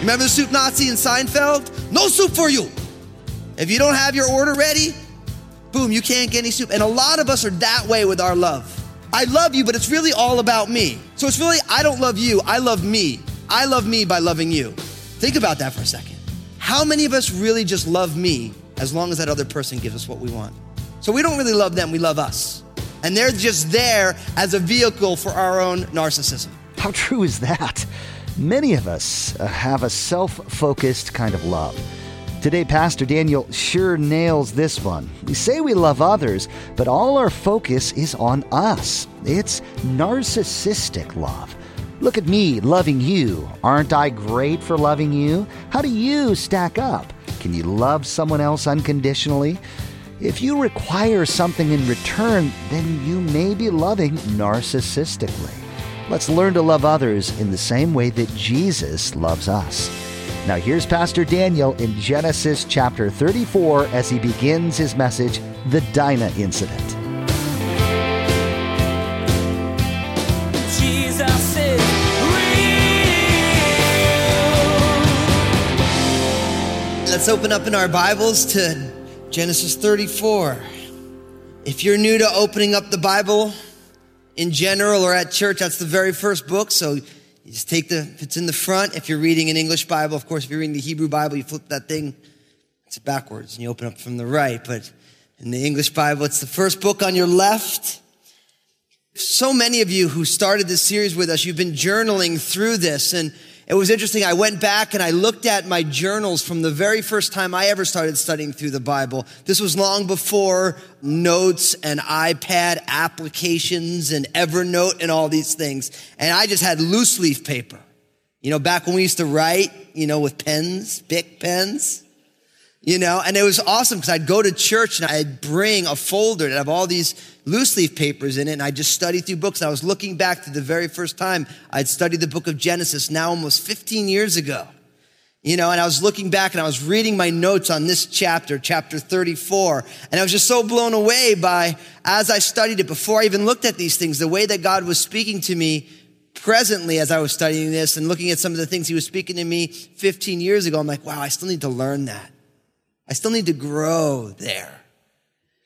Remember the soup Nazi in Seinfeld? No soup for you. If you don't have your order ready, boom, you can't get any soup. And a lot of us are that way with our love. I love you, but it's really all about me. So it's really, I don't love you, I love me. I love me by loving you. Think about that for a second. How many of us really just love me as long as that other person gives us what we want? So we don't really love them, we love us. And they're just there as a vehicle for our own narcissism. How true is that? Many of us uh, have a self focused kind of love. Today, Pastor Daniel sure nails this one. We say we love others, but all our focus is on us. It's narcissistic love. Look at me loving you. Aren't I great for loving you? How do you stack up? Can you love someone else unconditionally? If you require something in return, then you may be loving narcissistically. Let's learn to love others in the same way that Jesus loves us. Now, here's Pastor Daniel in Genesis chapter 34 as he begins his message, The Dinah Incident. Jesus is real. Let's open up in our Bibles to Genesis 34. If you're new to opening up the Bible in general or at church, that's the very first book. So you just take the, if it's in the front, if you're reading an English Bible, of course, if you're reading the Hebrew Bible, you flip that thing, it's backwards and you open up from the right. But in the English Bible, it's the first book on your left. So many of you who started this series with us, you've been journaling through this and it was interesting. I went back and I looked at my journals from the very first time I ever started studying through the Bible. This was long before notes and iPad applications and Evernote and all these things. And I just had loose leaf paper. You know, back when we used to write, you know, with pens, big pens. You know, and it was awesome because I'd go to church and I'd bring a folder that have all these loose leaf papers in it and I just study through books. And I was looking back to the very first time I'd studied the book of Genesis now almost 15 years ago. You know, and I was looking back and I was reading my notes on this chapter, chapter 34, and I was just so blown away by, as I studied it, before I even looked at these things, the way that God was speaking to me presently as I was studying this and looking at some of the things He was speaking to me 15 years ago. I'm like, wow, I still need to learn that. I still need to grow there.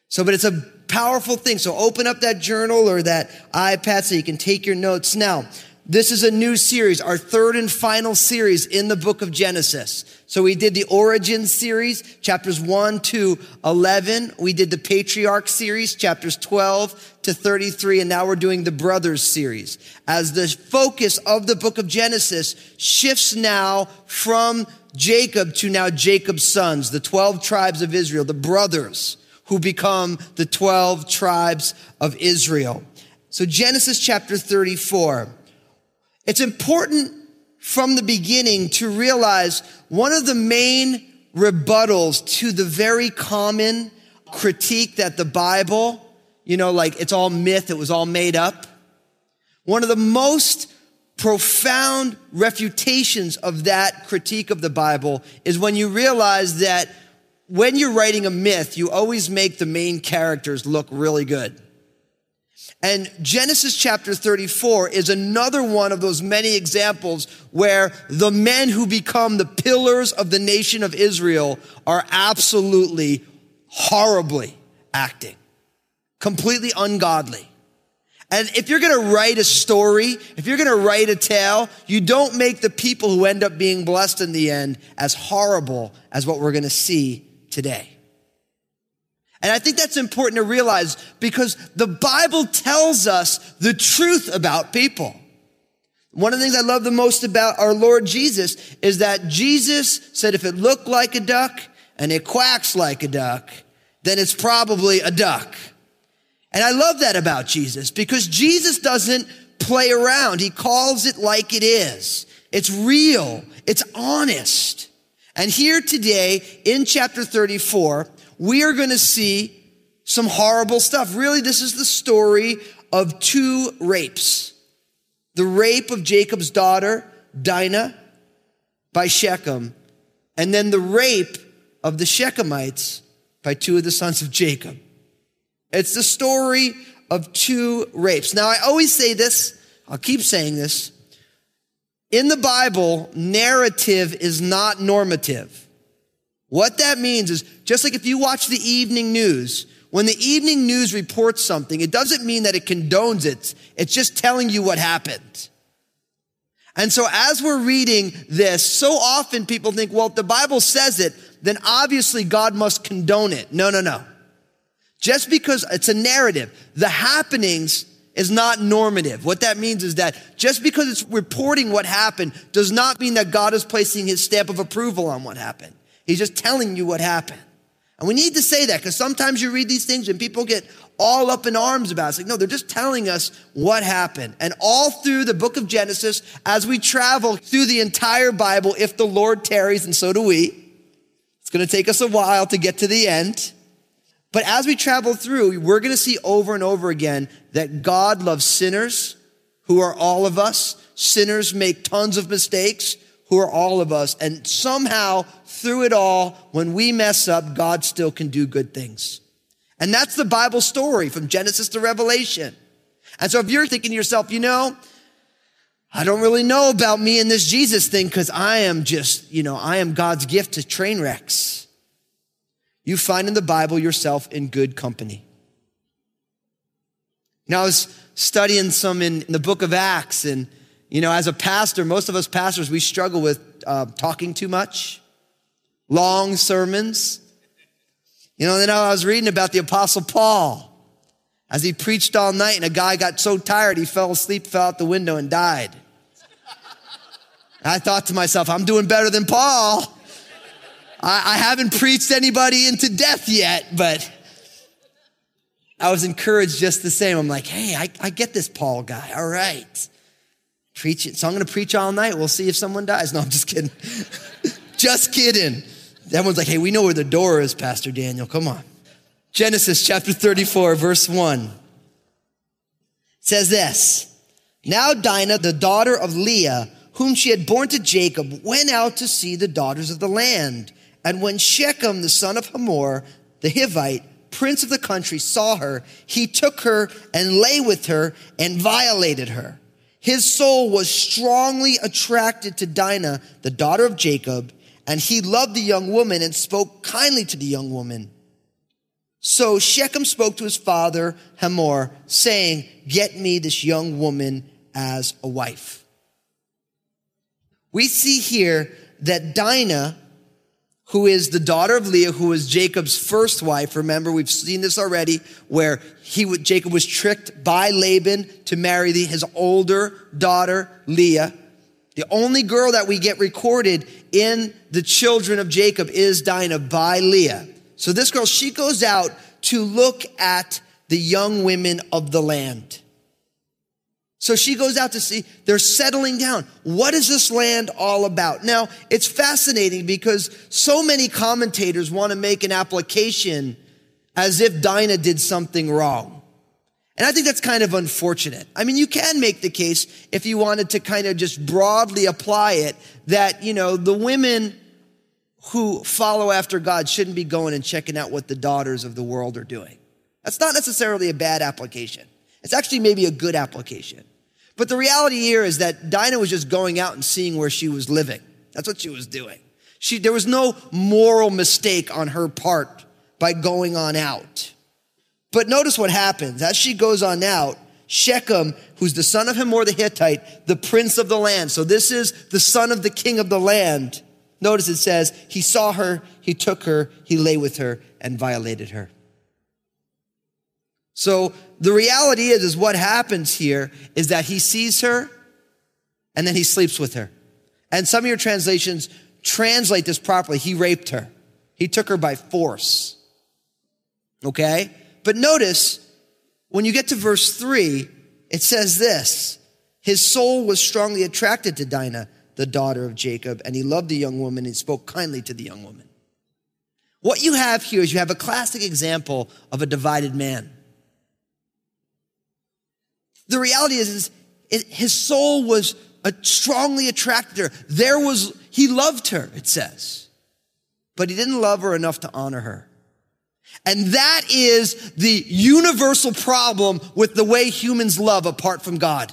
So, but it's a powerful thing. So open up that journal or that iPad so you can take your notes. Now, this is a new series, our third and final series in the book of Genesis. So we did the origin series, chapters 1 to 11. We did the patriarch series, chapters 12 to 33. And now we're doing the brothers series as the focus of the book of Genesis shifts now from Jacob to now Jacob's sons, the 12 tribes of Israel, the brothers who become the 12 tribes of Israel. So Genesis chapter 34. It's important from the beginning to realize one of the main rebuttals to the very common critique that the Bible, you know, like it's all myth, it was all made up. One of the most profound refutations of that critique of the Bible is when you realize that when you're writing a myth, you always make the main characters look really good. And Genesis chapter 34 is another one of those many examples where the men who become the pillars of the nation of Israel are absolutely horribly acting, completely ungodly. And if you're gonna write a story, if you're gonna write a tale, you don't make the people who end up being blessed in the end as horrible as what we're gonna see today. And I think that's important to realize because the Bible tells us the truth about people. One of the things I love the most about our Lord Jesus is that Jesus said if it looked like a duck and it quacks like a duck, then it's probably a duck. And I love that about Jesus because Jesus doesn't play around. He calls it like it is. It's real. It's honest. And here today in chapter 34, we are going to see some horrible stuff. Really, this is the story of two rapes. The rape of Jacob's daughter, Dinah, by Shechem, and then the rape of the Shechemites by two of the sons of Jacob. It's the story of two rapes. Now, I always say this, I'll keep saying this. In the Bible, narrative is not normative. What that means is just like if you watch the evening news, when the evening news reports something, it doesn't mean that it condones it. It's just telling you what happened. And so as we're reading this, so often people think, well, if the Bible says it, then obviously God must condone it. No, no, no. Just because it's a narrative, the happenings is not normative. What that means is that just because it's reporting what happened does not mean that God is placing his stamp of approval on what happened. He's just telling you what happened. And we need to say that because sometimes you read these things and people get all up in arms about it. It's like, no, they're just telling us what happened. And all through the book of Genesis, as we travel through the entire Bible, if the Lord tarries, and so do we, it's going to take us a while to get to the end. But as we travel through, we're going to see over and over again that God loves sinners, who are all of us. Sinners make tons of mistakes, who are all of us. And somehow, through it all, when we mess up, God still can do good things. And that's the Bible story from Genesis to Revelation. And so if you're thinking to yourself, you know, I don't really know about me and this Jesus thing because I am just, you know, I am God's gift to train wrecks. You find in the Bible yourself in good company. Now, I was studying some in, the book of Acts, and, you know, as a pastor, most of us pastors, we struggle with uh, talking too much, long sermons. You know, then I was reading about the Apostle Paul as he preached all night, and a guy got so tired he fell asleep, fell out the window, and died. I thought to myself, I'm doing better than Paul. I, I haven't preached anybody into death yet, but I was encouraged just the same. I'm like, hey, I, I get this Paul guy. All right. Preach it. So I'm going to preach all night. We'll see if someone dies. No, I'm just kidding. just kidding. Everyone's like, hey, we know where the door is, Pastor Daniel. Come on. Genesis chapter 34, verse 1 says this Now Dinah, the daughter of Leah, whom she had borne to Jacob, went out to see the daughters of the land. And when Shechem, the son of Hamor, the Hivite, prince of the country, saw her, he took her and lay with her and violated her. His soul was strongly attracted to Dinah, the daughter of Jacob, and he loved the young woman and spoke kindly to the young woman. So Shechem spoke to his father Hamor, saying, Get me this young woman as a wife. We see here that Dinah, who is the daughter of Leah, who was Jacob's first wife. Remember, we've seen this already, where he Jacob was tricked by Laban to marry the, his older daughter Leah. The only girl that we get recorded in the children of Jacob is Dinah by Leah. So this girl, she goes out to look at the young women of the land. So she goes out to see, they're settling down. What is this land all about? Now, it's fascinating because so many commentators want to make an application as if Dinah did something wrong. And I think that's kind of unfortunate. I mean, you can make the case if you wanted to kind of just broadly apply it that, you know, the women who follow after God shouldn't be going and checking out what the daughters of the world are doing. That's not necessarily a bad application. It's actually maybe a good application. But the reality here is that Dinah was just going out and seeing where she was living. That's what she was doing. She, there was no moral mistake on her part by going on out. But notice what happens. As she goes on out, Shechem, who's the son of Hamor the Hittite, the prince of the land. So this is the son of the king of the land. Notice it says, he saw her, he took her, he lay with her, and violated her. So the reality is, is what happens here is that he sees her and then he sleeps with her. And some of your translations translate this properly. He raped her. He took her by force. Okay? But notice when you get to verse three, it says this. His soul was strongly attracted to Dinah, the daughter of Jacob, and he loved the young woman and spoke kindly to the young woman. What you have here is you have a classic example of a divided man. The reality is, is it, his soul was strongly attracted to her. There was, he loved her, it says, but he didn't love her enough to honor her. And that is the universal problem with the way humans love apart from God.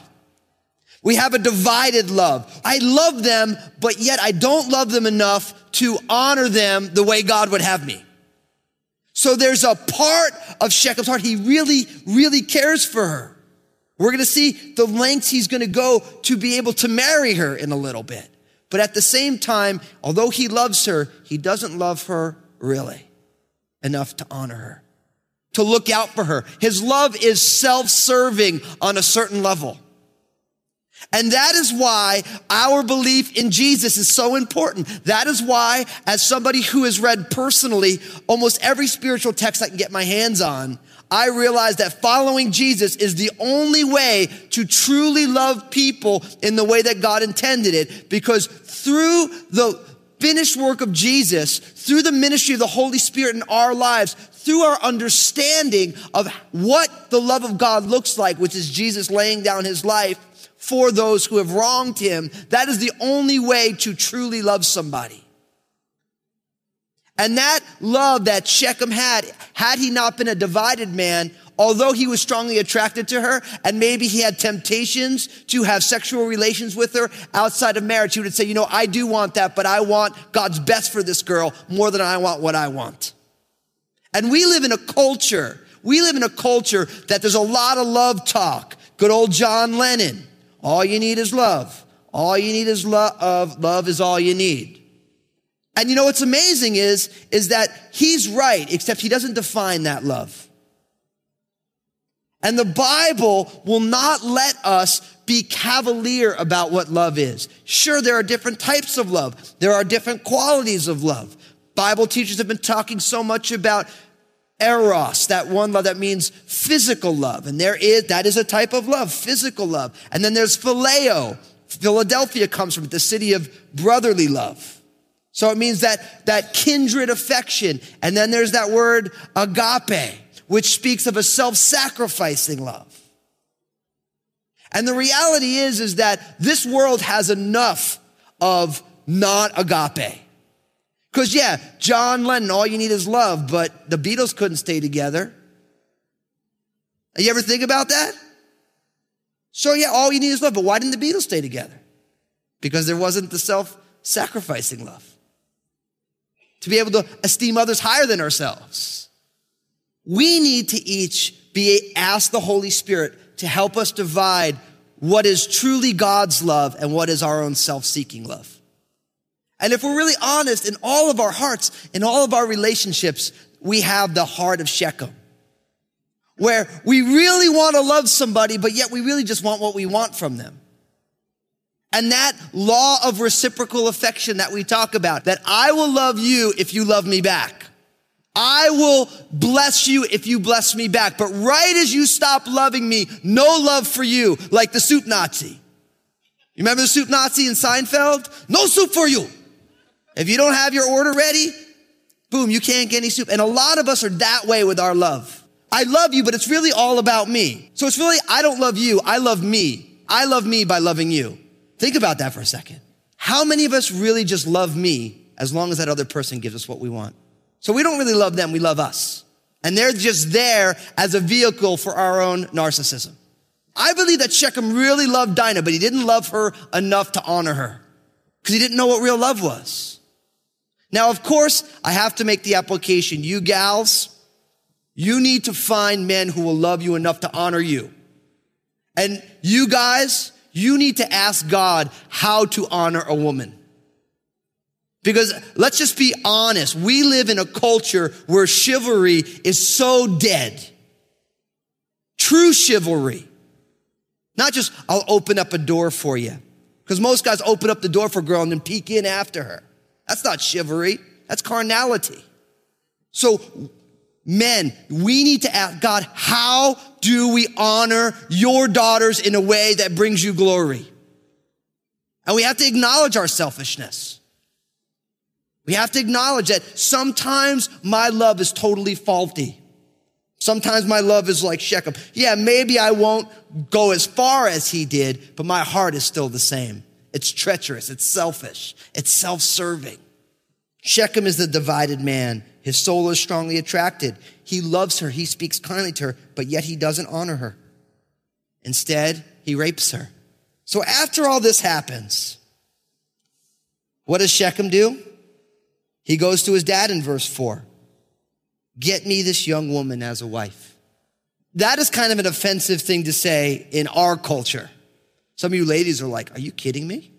We have a divided love. I love them, but yet I don't love them enough to honor them the way God would have me. So there's a part of Shechem's heart. He really, really cares for her. We're going to see the lengths he's going to go to be able to marry her in a little bit. But at the same time, although he loves her, he doesn't love her really enough to honor her, to look out for her. His love is self-serving on a certain level. And that is why our belief in Jesus is so important. That is why, as somebody who has read personally almost every spiritual text I can get my hands on, I realized that following Jesus is the only way to truly love people in the way that God intended it, because through the finished work of Jesus, through the ministry of the Holy Spirit in our lives, through our understanding of what the love of God looks like, which is Jesus laying down his life for those who have wronged him. That is the only way to truly love somebody. And that love that Shechem had, had he not been a divided man, although he was strongly attracted to her and maybe he had temptations to have sexual relations with her outside of marriage, he would say, you know, I do want that, but I want God's best for this girl more than I want what I want. And we live in a culture, we live in a culture that there's a lot of love talk. Good old John Lennon. All you need is love. All you need is love. Love is all you need. And you know what's amazing is, is that he's right, except he doesn't define that love. And the Bible will not let us be cavalier about what love is. Sure, there are different types of love. There are different qualities of love. Bible teachers have been talking so much about eros, that one love that means physical love. And there is, that is a type of love, physical love. And then there's phileo. Philadelphia comes from it, the city of brotherly love. So it means that, that kindred affection. And then there's that word agape, which speaks of a self-sacrificing love. And the reality is, is that this world has enough of not agape. Because, yeah, John Lennon, all you need is love, but the Beatles couldn't stay together. You ever think about that? So, yeah, all you need is love, but why didn't the Beatles stay together? Because there wasn't the self sacrificing love. To be able to esteem others higher than ourselves. We need to each be ask the Holy Spirit to help us divide what is truly God's love and what is our own self seeking love. And if we're really honest in all of our hearts, in all of our relationships, we have the heart of Shechem. Where we really want to love somebody, but yet we really just want what we want from them. And that law of reciprocal affection that we talk about, that I will love you if you love me back. I will bless you if you bless me back. But right as you stop loving me, no love for you, like the soup Nazi. You remember the soup Nazi in Seinfeld? No soup for you. If you don't have your order ready, boom, you can't get any soup. And a lot of us are that way with our love. I love you, but it's really all about me. So it's really, I don't love you. I love me. I love me by loving you. Think about that for a second. How many of us really just love me as long as that other person gives us what we want? So we don't really love them. We love us. And they're just there as a vehicle for our own narcissism. I believe that Shechem really loved Dinah, but he didn't love her enough to honor her because he didn't know what real love was. Now, of course, I have to make the application. You gals, you need to find men who will love you enough to honor you. And you guys, you need to ask God how to honor a woman. Because let's just be honest. We live in a culture where chivalry is so dead. True chivalry. Not just, I'll open up a door for you. Because most guys open up the door for a girl and then peek in after her. That's not chivalry. That's carnality. So, men, we need to ask God, how do we honor your daughters in a way that brings you glory? And we have to acknowledge our selfishness. We have to acknowledge that sometimes my love is totally faulty. Sometimes my love is like Shechem. Yeah, maybe I won't go as far as he did, but my heart is still the same. It's treacherous. It's selfish. It's self-serving. Shechem is the divided man. His soul is strongly attracted. He loves her. He speaks kindly to her, but yet he doesn't honor her. Instead, he rapes her. So after all this happens, what does Shechem do? He goes to his dad in verse four. Get me this young woman as a wife. That is kind of an offensive thing to say in our culture. Some of you ladies are like, are you kidding me?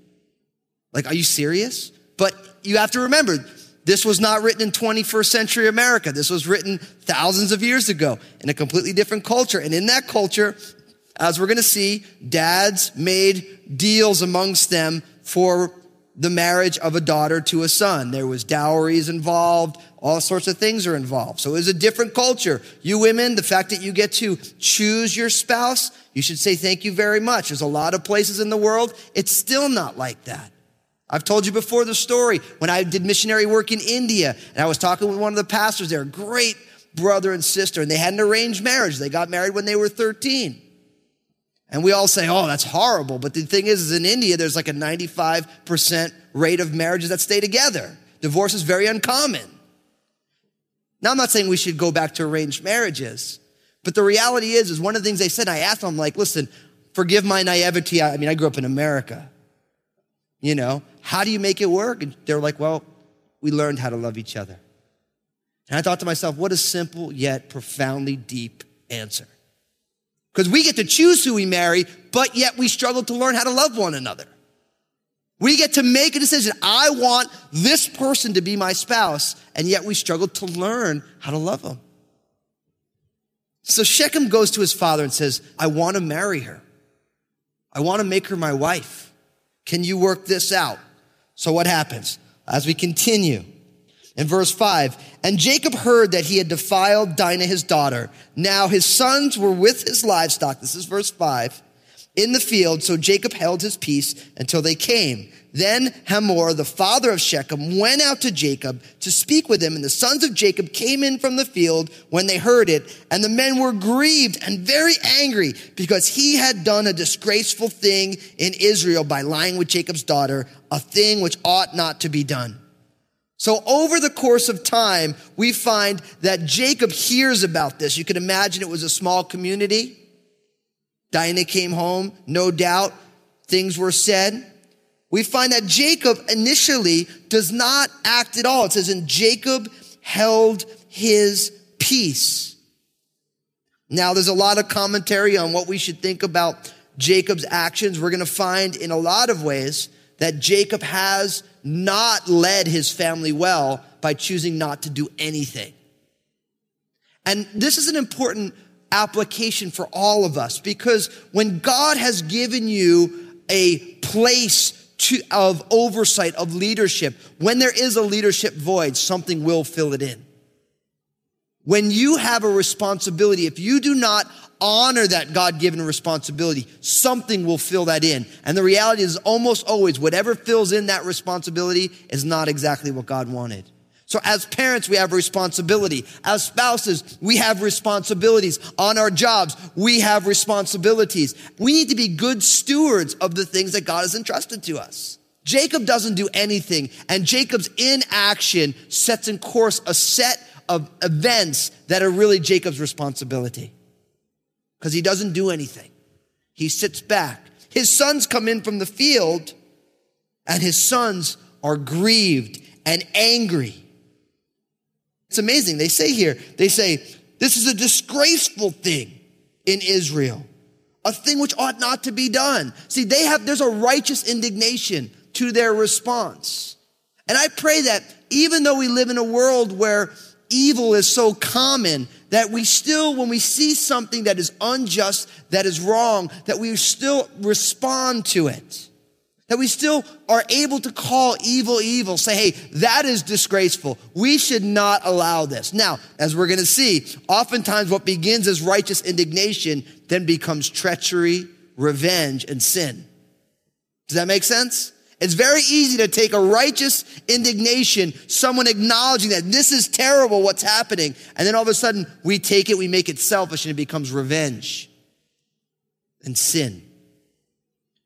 Like, are you serious? But you have to remember, this was not written in 21st century America. This was written thousands of years ago in a completely different culture. And in that culture, as we're going to see, dads made deals amongst them for the marriage of a daughter to a son. There was dowries involved. All sorts of things are involved. So it was a different culture. You women, the fact that you get to choose your spouse, you should say thank you very much. There's a lot of places in the world. It's still not like that. I've told you before the story when I did missionary work in India and I was talking with one of the pastors there, great brother and sister, and they had an arranged marriage. They got married when they were 13. And we all say, oh, that's horrible. But the thing is, is in India, there's like a 95% rate of marriages that stay together. Divorce is very uncommon. Now, I'm not saying we should go back to arranged marriages, but the reality is, is one of the things they said, I asked them, like, listen, forgive my naivety. I mean, I grew up in America. You know, how do you make it work? And they're like, well, we learned how to love each other. And I thought to myself, what a simple yet profoundly deep answer. Because we get to choose who we marry, but yet we struggle to learn how to love one another. We get to make a decision. I want this person to be my spouse, and yet we struggle to learn how to love them. So Shechem goes to his father and says, I want to marry her. I want to make her my wife. Can you work this out? So what happens? As we continue in verse five, and Jacob heard that he had defiled Dinah, his daughter. Now his sons were with his livestock. This is verse five in the field. So Jacob held his peace until they came. Then Hamor, the father of Shechem, went out to Jacob to speak with him. And the sons of Jacob came in from the field when they heard it. And the men were grieved and very angry because he had done a disgraceful thing in Israel by lying with Jacob's daughter, a thing which ought not to be done. So over the course of time, we find that Jacob hears about this. You can imagine it was a small community. Dinah came home, no doubt. Things were said. We find that Jacob initially does not act at all. It says, and Jacob held his peace. Now, there's a lot of commentary on what we should think about Jacob's actions. We're going to find in a lot of ways that Jacob has not led his family well by choosing not to do anything. And this is an important application for all of us because when God has given you a place to, of oversight, of leadership, when there is a leadership void, something will fill it in. When you have a responsibility, if you do not honor that God given responsibility, something will fill that in. And the reality is almost always whatever fills in that responsibility is not exactly what God wanted. So as parents, we have responsibility. As spouses, we have responsibilities. On our jobs, we have responsibilities. We need to be good stewards of the things that God has entrusted to us. Jacob doesn't do anything, and Jacob's inaction sets in course a set of events that are really Jacob's responsibility. Because he doesn't do anything. He sits back. His sons come in from the field, and his sons are grieved and angry. It's amazing. They say here, they say, this is a disgraceful thing in Israel, a thing which ought not to be done. See, they have, there's a righteous indignation to their response. And I pray that even though we live in a world where evil is so common, that we still, when we see something that is unjust, that is wrong, that we still respond to it. That we still are able to call evil evil, say, hey, that is disgraceful. We should not allow this. Now, as we're going to see, oftentimes what begins as righteous indignation then becomes treachery, revenge, and sin. Does that make sense? It's very easy to take a righteous indignation, someone acknowledging that this is terrible, what's happening. And then all of a sudden we take it, we make it selfish, and it becomes revenge and sin.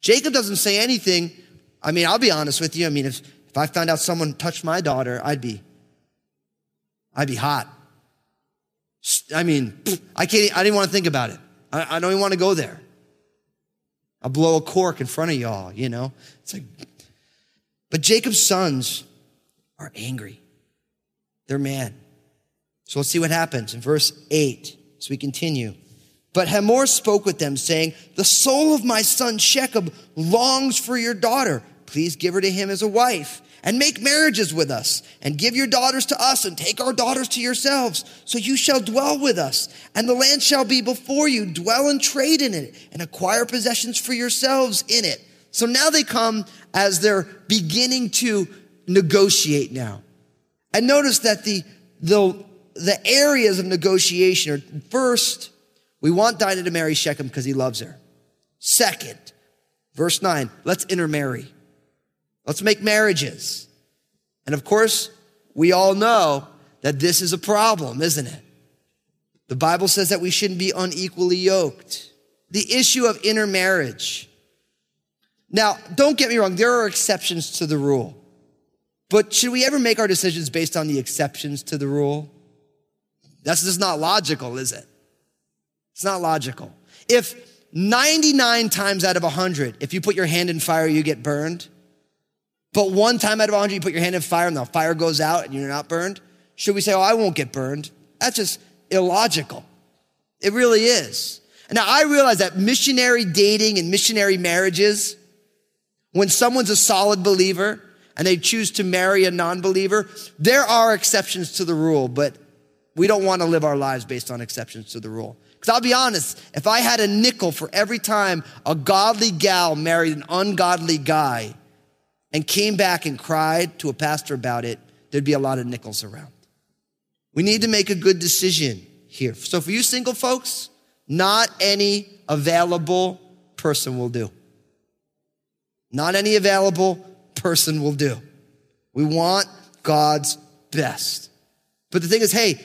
Jacob doesn't say anything. I mean, I'll be honest with you. I mean, if, if I found out someone touched my daughter, I'd be, I'd be hot. I mean, I can't, I didn't want to think about it. I, I don't even want to go there. I'll blow a cork in front of y'all, you know? It's like, but Jacob's sons are angry. They're mad. So let's see what happens in verse 8 as we continue. But Hamor spoke with them, saying, The soul of my son Shechem longs for your daughter. Please give her to him as a wife, and make marriages with us, and give your daughters to us, and take our daughters to yourselves. So you shall dwell with us, and the land shall be before you. Dwell and trade in it, and acquire possessions for yourselves in it. So now they come as they're beginning to negotiate now. And notice that the, the, the areas of negotiation are first, we want Dinah to marry Shechem because he loves her. Second, verse 9, let's intermarry. Let's make marriages. And of course, we all know that this is a problem, isn't it? The Bible says that we shouldn't be unequally yoked. The issue of intermarriage. Now, don't get me wrong, there are exceptions to the rule. But should we ever make our decisions based on the exceptions to the rule? That's just not logical, is it? It's not logical. If 99 times out of 100, if you put your hand in fire, you get burned, but one time out of 100, you put your hand in fire and the fire goes out and you're not burned, should we say, oh, I won't get burned? That's just illogical. It really is. Now, I realize that missionary dating and missionary marriages, when someone's a solid believer and they choose to marry a non believer, there are exceptions to the rule, but we don't want to live our lives based on exceptions to the rule. Because I'll be honest, if I had a nickel for every time a godly gal married an ungodly guy and came back and cried to a pastor about it, there'd be a lot of nickels around. We need to make a good decision here. So for you single folks, not any available person will do. Not any available person will do. We want God's best. But the thing is, hey,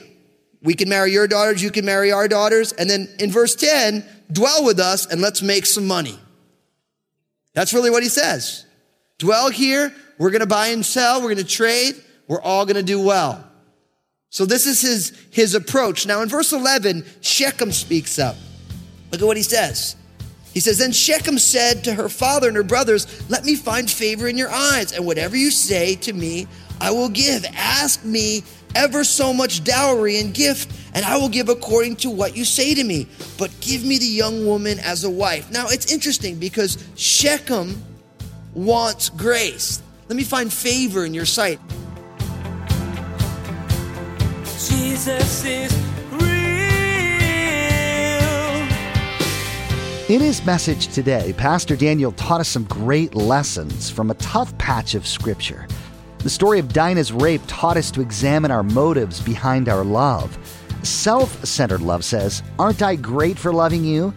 we can marry your daughters, you can marry our daughters. And then in verse 10, dwell with us and let's make some money. That's really what he says. Dwell here. We're to buy and sell. We're to trade. We're all to do well. So this is his, his approach. Now in verse 11, Shechem speaks up. Look at what he says. He says, Then Shechem said to her father and her brothers, Let me find favor in your eyes, and whatever you say to me, I will give. Ask me ever so much dowry and gift, and I will give according to what you say to me. But give me the young woman as a wife. Now, it's interesting because Shechem wants grace. Let me find favor in your sight. Jesus is In his message today, Pastor Daniel taught us some great lessons from a tough patch of scripture. The story of Dinah's rape taught us to examine our motives behind our love. Self centered love says, Aren't I great for loving you?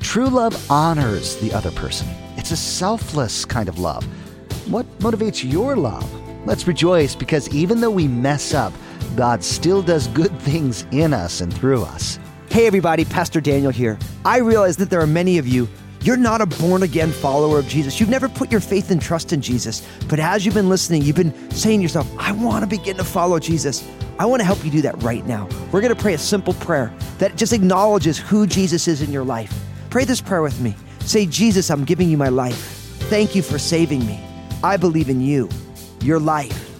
True love honors the other person. It's a selfless kind of love. What motivates your love? Let's rejoice because even though we mess up, God still does good things in us and through us. Hey, everybody, Pastor Daniel here. I realize that there are many of you. You're not a born again follower of Jesus. You've never put your faith and trust in Jesus. But as you've been listening, you've been saying to yourself, I want to begin to follow Jesus. I want to help you do that right now. We're going to pray a simple prayer that just acknowledges who Jesus is in your life. Pray this prayer with me. Say, Jesus, I'm giving you my life. Thank you for saving me. I believe in you, your life,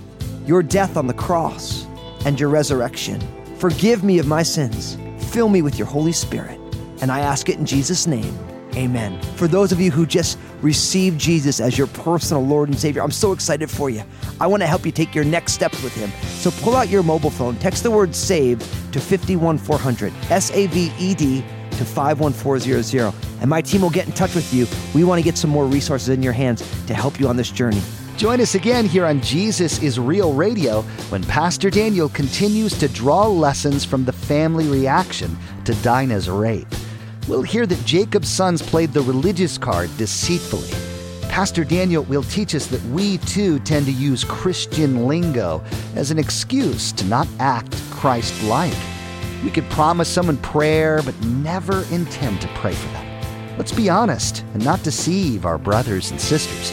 your death on the cross, and your resurrection. Forgive me of my sins. Fill me with your Holy Spirit. And I ask it in Jesus' name. Amen. For those of you who just received Jesus as your personal Lord and Savior, I'm so excited for you. I want to help you take your next steps with Him. So pull out your mobile phone, text the word SAVED to 51400, S A V E D to 51400, and my team will get in touch with you. We want to get some more resources in your hands to help you on this journey. Join us again here on Jesus is Real Radio when Pastor Daniel continues to draw lessons from the family reaction to Dinah's rape. We'll hear that Jacob's sons played the religious card deceitfully. Pastor Daniel will teach us that we too tend to use Christian lingo as an excuse to not act Christ like. We could promise someone prayer, but never intend to pray for them. Let's be honest and not deceive our brothers and sisters.